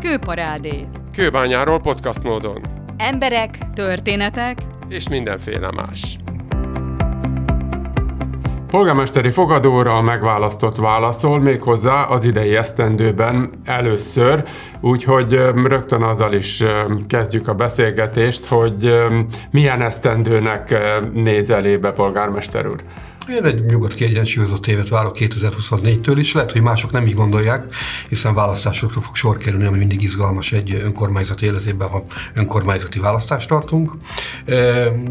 Kőparádé. Kőbányáról podcast módon. Emberek, történetek és mindenféle más. Polgármesteri fogadóra a megválasztott válaszol, méghozzá az idei esztendőben először, úgyhogy rögtön azzal is kezdjük a beszélgetést, hogy milyen esztendőnek néz elébe polgármester úr. Én egy nyugodt, kiegyensúlyozott évet várok 2024-től is. Lehet, hogy mások nem így gondolják, hiszen választásokra fog sor kerülni, ami mindig izgalmas egy önkormányzat életében, ha önkormányzati választást tartunk.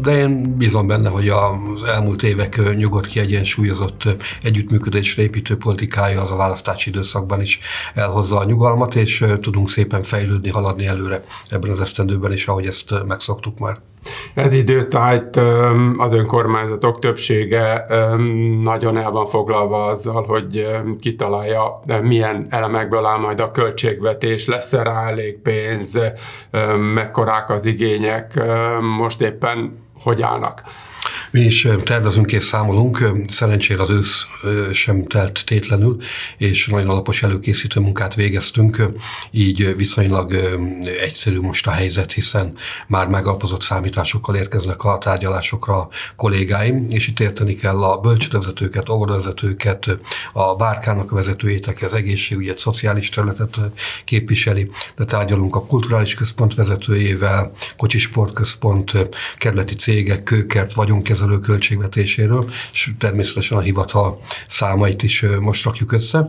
De én bízom benne, hogy az elmúlt évek nyugodt, kiegyensúlyozott együttműködésre építő politikája az a választási időszakban is elhozza a nyugalmat, és tudunk szépen fejlődni, haladni előre ebben az esztendőben is, ahogy ezt megszoktuk már. Ez időtájt az önkormányzatok többsége nagyon el van foglalva azzal, hogy kitalálja, milyen elemekből áll majd a költségvetés, lesz-e rá elég pénz, mekkorák az igények, most éppen hogy állnak. Mi is tervezünk és számolunk, szerencsére az ősz sem telt tétlenül, és nagyon alapos előkészítő munkát végeztünk, így viszonylag egyszerű most a helyzet, hiszen már megalapozott számításokkal érkeznek a tárgyalásokra a kollégáim, és itt érteni kell a bölcsővezetőket, óvodavezetőket, a bárkának a vezetőjét, aki az egészségügyet, szociális területet képviseli, de tárgyalunk a kulturális központ vezetőjével, kocsisportközpont, kerületi cégek, kőkert, vagyonkezelő kezelő költségvetéséről, és természetesen a hivatal számait is most rakjuk össze.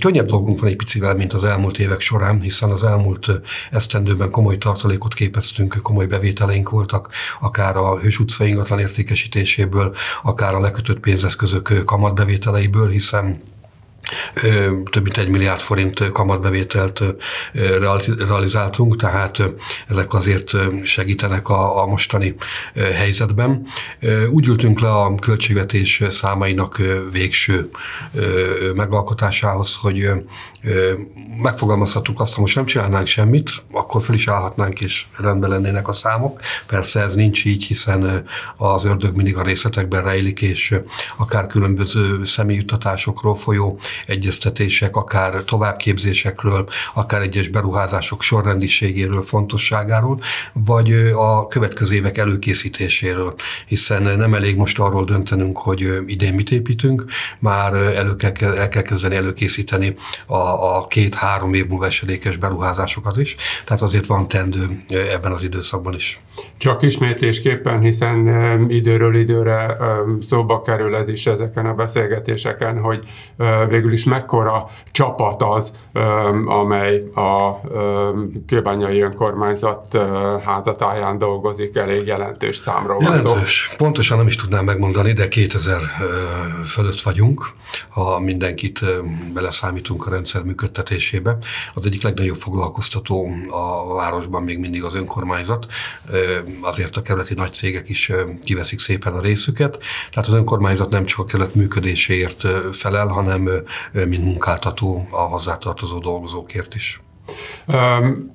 Könnyebb dolgunk van egy picivel, mint az elmúlt évek során, hiszen az elmúlt esztendőben komoly tartalékot képeztünk, komoly bevételeink voltak, akár a Hős utca ingatlan értékesítéséből, akár a lekötött pénzeszközök kamatbevételeiből, hiszen több mint egy milliárd forint kamatbevételt realizáltunk, tehát ezek azért segítenek a, a mostani helyzetben. Úgy ültünk le a költségvetés számainak végső megalkotásához, hogy megfogalmazhattuk azt, ha most nem csinálnánk semmit, akkor fel is állhatnánk, és rendben lennének a számok. Persze ez nincs így, hiszen az ördög mindig a részletekben rejlik, és akár különböző személyjutatásokról folyó egyeztetések, akár továbbképzésekről, akár egyes beruházások sorrendiségéről, fontosságáról, vagy a következő évek előkészítéséről, hiszen nem elég most arról döntenünk, hogy idén mit építünk, már elő kell, el kell kezdeni előkészíteni a, a két-három év múlva esedékes beruházásokat is, tehát azért van tendő ebben az időszakban is. Csak ismétlésképpen, hiszen időről időre szóba kerül ez is ezeken a beszélgetéseken, hogy végül is mekkora csapat az, amely a kőbányai önkormányzat házatáján dolgozik, elég jelentős számról Jelentős. Pontosan nem is tudnám megmondani, de 2000 fölött vagyunk, ha mindenkit beleszámítunk a rendszer működtetésébe. Az egyik legnagyobb foglalkoztató a városban még mindig az önkormányzat, azért a kerületi nagy cégek is kiveszik szépen a részüket. Tehát az önkormányzat nem csak a kerület működéséért felel, hanem mint munkáltató a hozzátartozó dolgozókért is.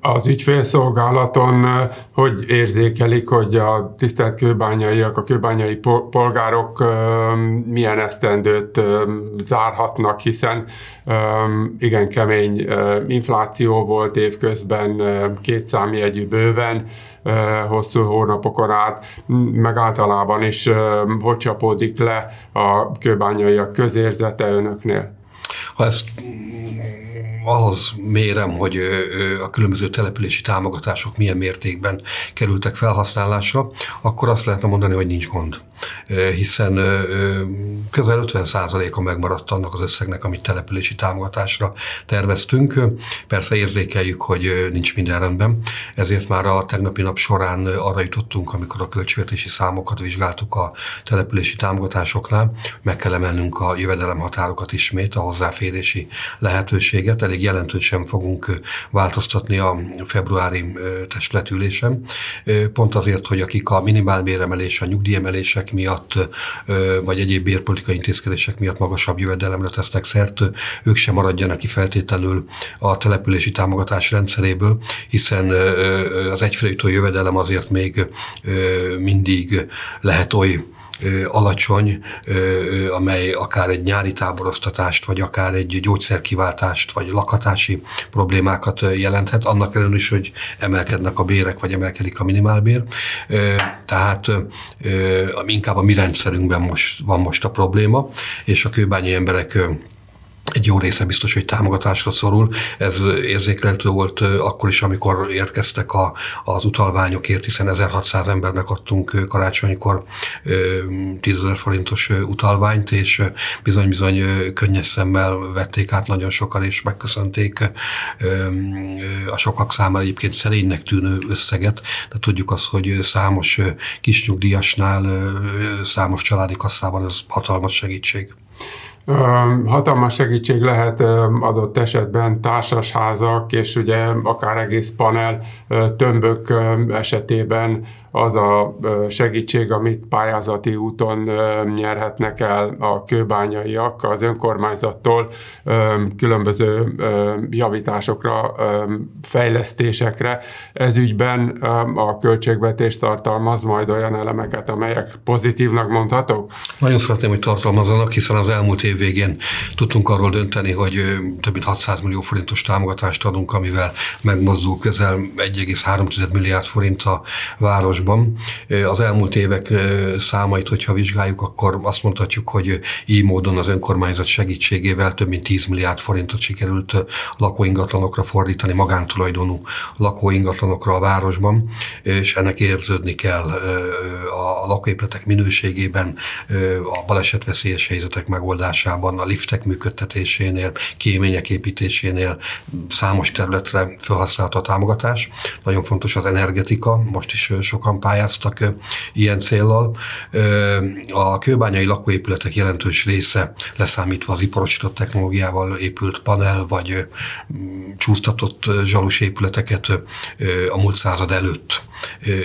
Az ügyfélszolgálaton hogy érzékelik, hogy a tisztelt kőbányaiak, a kőbányai polgárok milyen esztendőt zárhatnak, hiszen igen kemény infláció volt évközben, két számjegyű bőven, hosszú hónapokon át, meg általában is hogy csapódik le a kőbányaiak közérzete önöknél? Ha ezt ahhoz mérem, hogy a különböző települési támogatások milyen mértékben kerültek felhasználásra, akkor azt lehetne mondani, hogy nincs gond hiszen közel 50%-a megmaradt annak az összegnek, amit települési támogatásra terveztünk. Persze érzékeljük, hogy nincs minden rendben, ezért már a tegnapi nap során arra jutottunk, amikor a költségvetési számokat vizsgáltuk a települési támogatásoknál, meg kell emelnünk a jövedelemhatárokat ismét, a hozzáférési lehetőséget. Elég jelentősen fogunk változtatni a februári testületülésen, pont azért, hogy akik a minimálbéremelés, a nyugdíjemelések miatt, vagy egyéb bérpolitikai intézkedések miatt magasabb jövedelemre tesznek szert, ők sem maradjanak ki feltétlenül a települési támogatás rendszeréből, hiszen az egyfőjutó jövedelem azért még mindig lehet oly alacsony, amely akár egy nyári táboroztatást, vagy akár egy gyógyszerkiváltást, vagy lakatási problémákat jelenthet, annak ellenőr is, hogy emelkednek a bérek, vagy emelkedik a minimálbér. Tehát inkább a mi rendszerünkben most, van most a probléma, és a kőbányi emberek egy jó része biztos, hogy támogatásra szorul. Ez érzékelhető volt akkor is, amikor érkeztek a, az utalványokért, hiszen 1600 embernek adtunk karácsonykor 10 000 forintos utalványt, és bizony-bizony könnyes szemmel vették át nagyon sokan, és megköszönték a sokak számára egyébként szerénynek tűnő összeget, de tudjuk azt, hogy számos kis nyugdíjasnál, számos családi kasszában ez hatalmas segítség. Hatalmas segítség lehet adott esetben társasházak, és ugye akár egész panel tömbök esetében az a segítség, amit pályázati úton nyerhetnek el a kőbányaiak az önkormányzattól különböző javításokra, fejlesztésekre. Ez ügyben a költségvetés tartalmaz majd olyan elemeket, amelyek pozitívnak mondhatók? Nagyon szeretném, hogy tartalmazzanak, hiszen az elmúlt év végén tudtunk arról dönteni, hogy több mint 600 millió forintos támogatást adunk, amivel megmozdul közel 1,3 milliárd forint a város városban. Az elmúlt évek számait, hogyha vizsgáljuk, akkor azt mondhatjuk, hogy így módon az önkormányzat segítségével több mint 10 milliárd forintot sikerült lakóingatlanokra fordítani, magántulajdonú lakóingatlanokra a városban, és ennek érződni kell a lakóépületek minőségében, a balesetveszélyes helyzetek megoldásában, a liftek működtetésénél, kémények építésénél számos területre felhasználta a támogatás. Nagyon fontos az energetika, most is sokan sokan pályáztak ilyen céllal. A kőbányai lakóépületek jelentős része leszámítva az iparosított technológiával épült panel, vagy csúsztatott zsalus épületeket a múlt század előtt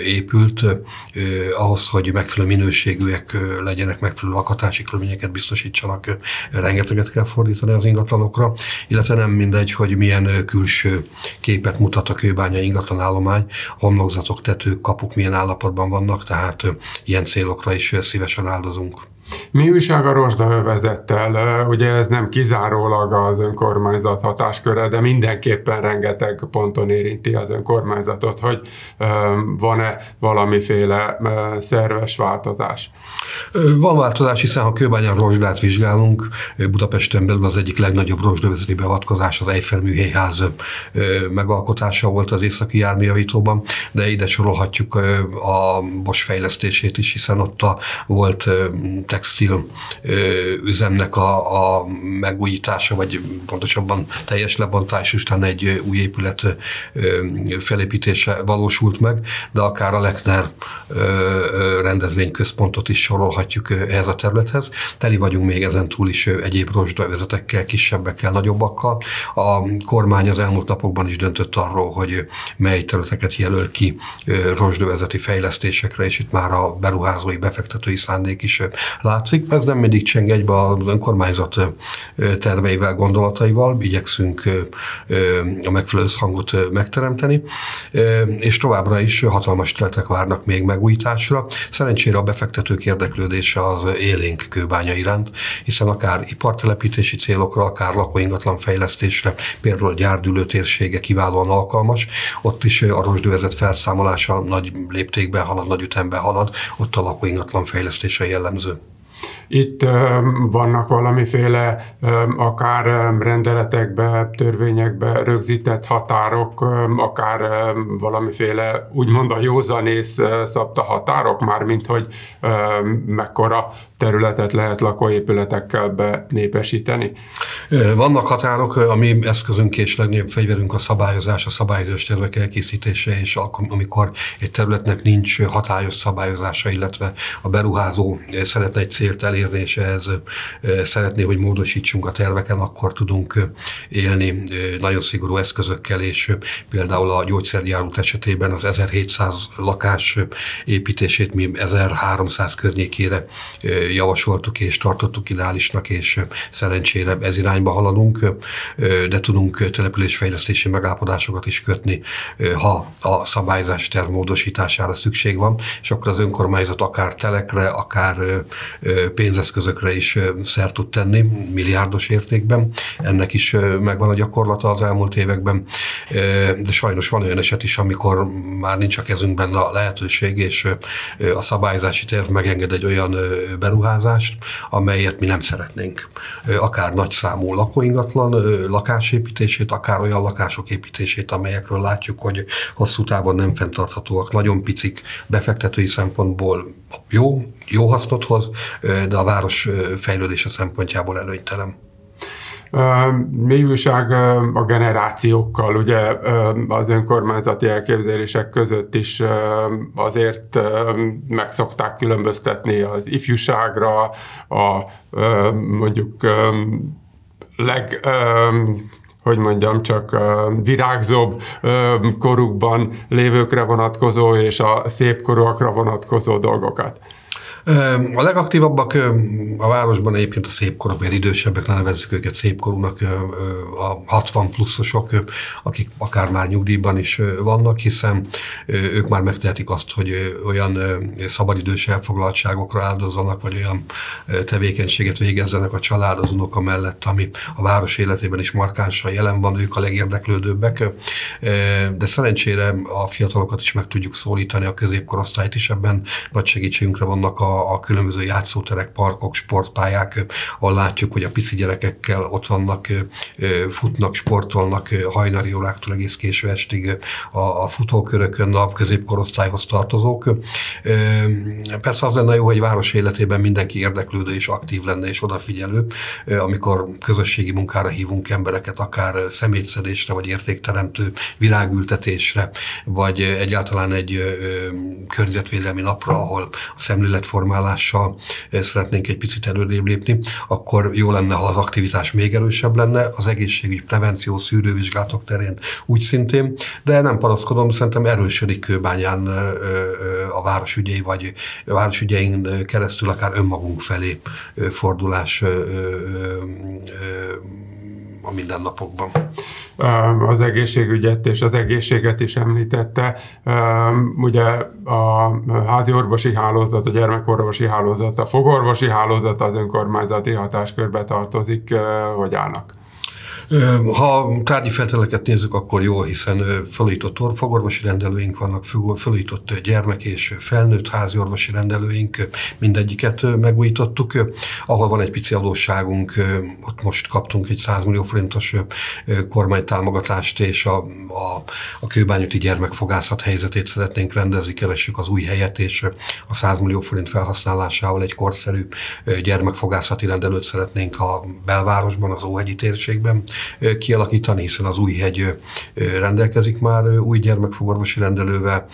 épült, ahhoz, hogy megfelelő minőségűek legyenek, megfelelő lakatási körülményeket biztosítsanak, rengeteget kell fordítani az ingatlanokra, illetve nem mindegy, hogy milyen külső képet mutat a kőbánya ingatlanállomány, homlokzatok, tetők, kapuk milyen állapotban vannak, tehát ilyen célokra is szívesen áldozunk. Mi újság a rozsdaövezettel? Ugye ez nem kizárólag az önkormányzat hatásköre, de mindenképpen rengeteg ponton érinti az önkormányzatot, hogy van-e valamiféle szerves változás. Van változás, hiszen ha kőbányán rozsdát vizsgálunk, Budapesten belül az egyik legnagyobb rozsdavezeti beavatkozás az Eiffel műhelyház megalkotása volt az északi járműjavítóban, de ide sorolhatjuk a Bosch is, hiszen ott a, volt textil üzemnek a, a megújítása, vagy pontosabban teljes lebontás, után egy új épület felépítése valósult meg, de akár a Lechner rendezvényközpontot is sorolhatjuk ehhez a területhez. Teli vagyunk még ezen túl is egyéb rozsdavezetekkel, kisebbekkel, nagyobbakkal. A kormány az elmúlt napokban is döntött arról, hogy mely területeket jelöl ki rozsdavezeti fejlesztésekre, és itt már a beruházói, befektetői szándék is látszik. Ez nem mindig cseng egybe az önkormányzat terveivel, gondolataival, igyekszünk a megfelelő összhangot megteremteni, és továbbra is hatalmas területek várnak még megújításra. Szerencsére a befektetők érdeklődése az élénk kőbánya iránt, hiszen akár ipartelepítési célokra, akár lakóingatlan fejlesztésre, például a gyárdülő térsége kiválóan alkalmas, ott is a rozsdővezet felszámolása nagy léptékben halad, nagy ütemben halad, ott a lakóingatlan fejlesztése jellemző. Itt vannak valamiféle akár rendeletekbe, törvényekbe rögzített határok, akár valamiféle úgymond a józanész szabta határok, már mint hogy mekkora területet lehet lakóépületekkel benépesíteni? Vannak határok, a mi eszközünk és legnagyobb fegyverünk a szabályozás, a szabályozás tervek elkészítése, és amikor egy területnek nincs hatályos szabályozása, illetve a beruházó szeretne egy célt elérni, és ehhez szeretné, hogy módosítsunk a terveken, akkor tudunk élni nagyon szigorú eszközökkel, és például a gyógyszergyárút esetében az 1700 lakás építését mi 1300 környékére javasoltuk és tartottuk ideálisnak, és szerencsére ez irányba haladunk, de tudunk településfejlesztési megállapodásokat is kötni, ha a szabályzás terv módosítására szükség van, és akkor az önkormányzat akár telekre, akár pénzeszközökre is szert tud tenni, milliárdos értékben. Ennek is megvan a gyakorlata az elmúlt években, de sajnos van olyan eset is, amikor már nincs a kezünkben a lehetőség, és a szabályzási terv megenged egy olyan beruházást, amelyet mi nem szeretnénk. Akár nagy számú lakóingatlan lakásépítését, akár olyan lakások építését, amelyekről látjuk, hogy hosszú távon nem fenntarthatóak, nagyon picik befektetői szempontból jó, jó hasznot hoz, de a város fejlődése szempontjából előnytelen. Mi újság a generációkkal, ugye az önkormányzati elképzelések között is azért meg szokták különböztetni az ifjúságra, a mondjuk leg hogy mondjam, csak virágzóbb korukban lévőkre vonatkozó és a szép korúakra vonatkozó dolgokat. A legaktívabbak a városban egyébként a szépkorúak, vagy idősebbek, ne nevezzük őket szépkorúnak, a 60 pluszosok, akik akár már nyugdíjban is vannak, hiszen ők már megtehetik azt, hogy olyan szabadidős elfoglaltságokra áldozzanak, vagy olyan tevékenységet végezzenek a család az unoka mellett, ami a város életében is markánsan jelen van, ők a legérdeklődőbbek. De szerencsére a fiatalokat is meg tudjuk szólítani, a középkorosztályt is ebben nagy segítségünkre vannak a a, különböző játszóterek, parkok, sportpályák, ahol látjuk, hogy a pici gyerekekkel ott vannak, futnak, sportolnak hajnali óráktól egész késő estig a, a futókörökön a középkorosztályhoz tartozók. Persze az lenne jó, hogy város életében mindenki érdeklődő és aktív lenne és odafigyelő, amikor közösségi munkára hívunk embereket, akár szemétszedésre, vagy értékteremtő virágültetésre, vagy egyáltalán egy környezetvédelmi napra, ahol a szemléletformálás informálással szeretnénk egy picit előrébb lépni, akkor jó lenne, ha az aktivitás még erősebb lenne, az egészségügy, prevenció, szűrővizsgálatok terén úgy szintén, de nem panaszkodom, szerintem erősödik Kőbányán a városügyei, vagy a városügyein keresztül akár önmagunk felé fordulás a mindennapokban. Az egészségügyet és az egészséget is említette. Ugye a házi orvosi hálózat, a gyermekorvosi hálózat, a fogorvosi hálózat az önkormányzati hatáskörbe tartozik, hogy állnak? Ha tárgyi feltételeket nézzük, akkor jó, hiszen felújított orvogorvosi rendelőink vannak, felújított gyermek és felnőtt házi orvosi rendelőink, mindegyiket megújítottuk. Ahol van egy pici adósságunk, ott most kaptunk egy 100 millió forintos kormánytámogatást, és a, a, a kőbányuti gyermekfogászat helyzetét szeretnénk rendezni, keressük az új helyet, és a 100 millió forint felhasználásával egy korszerű gyermekfogászati rendelőt szeretnénk a belvárosban, az Óhegyi térségben kialakítani, hiszen az új hegy rendelkezik már új gyermekfogorvosi rendelővel.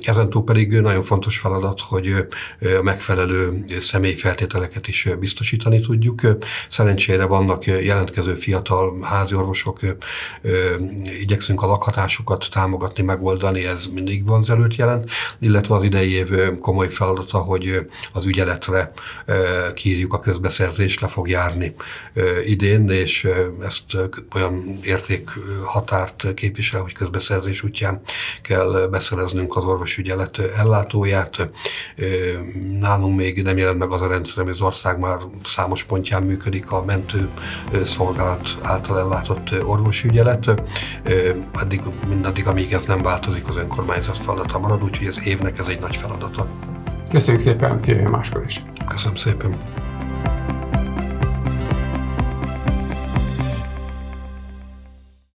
Ezentúl pedig nagyon fontos feladat, hogy a megfelelő személyfeltételeket is biztosítani tudjuk. Szerencsére vannak jelentkező fiatal háziorvosok, igyekszünk a lakhatásukat támogatni, megoldani, ez mindig van előtt jelent, illetve az idei év komoly feladata, hogy az ügyeletre kírjuk a közbeszerzést, le fog járni idén, és ezt olyan értékhatárt képvisel, hogy közbeszerzés útján kell beszereznünk az orvosügyelet ellátóját. Nálunk még nem jelent meg az a rendszer, hogy az ország már számos pontján működik a mentő szolgálat által ellátott orvosügyelet. Addig, mindaddig, amíg ez nem változik, az önkormányzat feladata marad, úgyhogy az évnek ez egy nagy feladata. Köszönjük szépen, jöjjön máskor is. Köszönöm szépen.